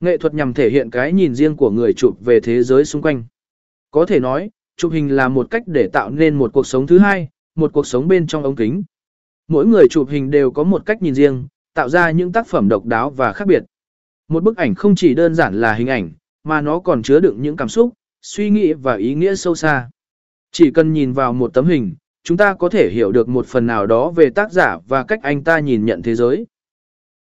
Nghệ thuật nhằm thể hiện cái nhìn riêng của người chụp về thế giới xung quanh. Có thể nói, chụp hình là một cách để tạo nên một cuộc sống thứ hai, một cuộc sống bên trong ống kính. Mỗi người chụp hình đều có một cách nhìn riêng, tạo ra những tác phẩm độc đáo và khác biệt. Một bức ảnh không chỉ đơn giản là hình ảnh, mà nó còn chứa đựng những cảm xúc, suy nghĩ và ý nghĩa sâu xa. Chỉ cần nhìn vào một tấm hình, chúng ta có thể hiểu được một phần nào đó về tác giả và cách anh ta nhìn nhận thế giới.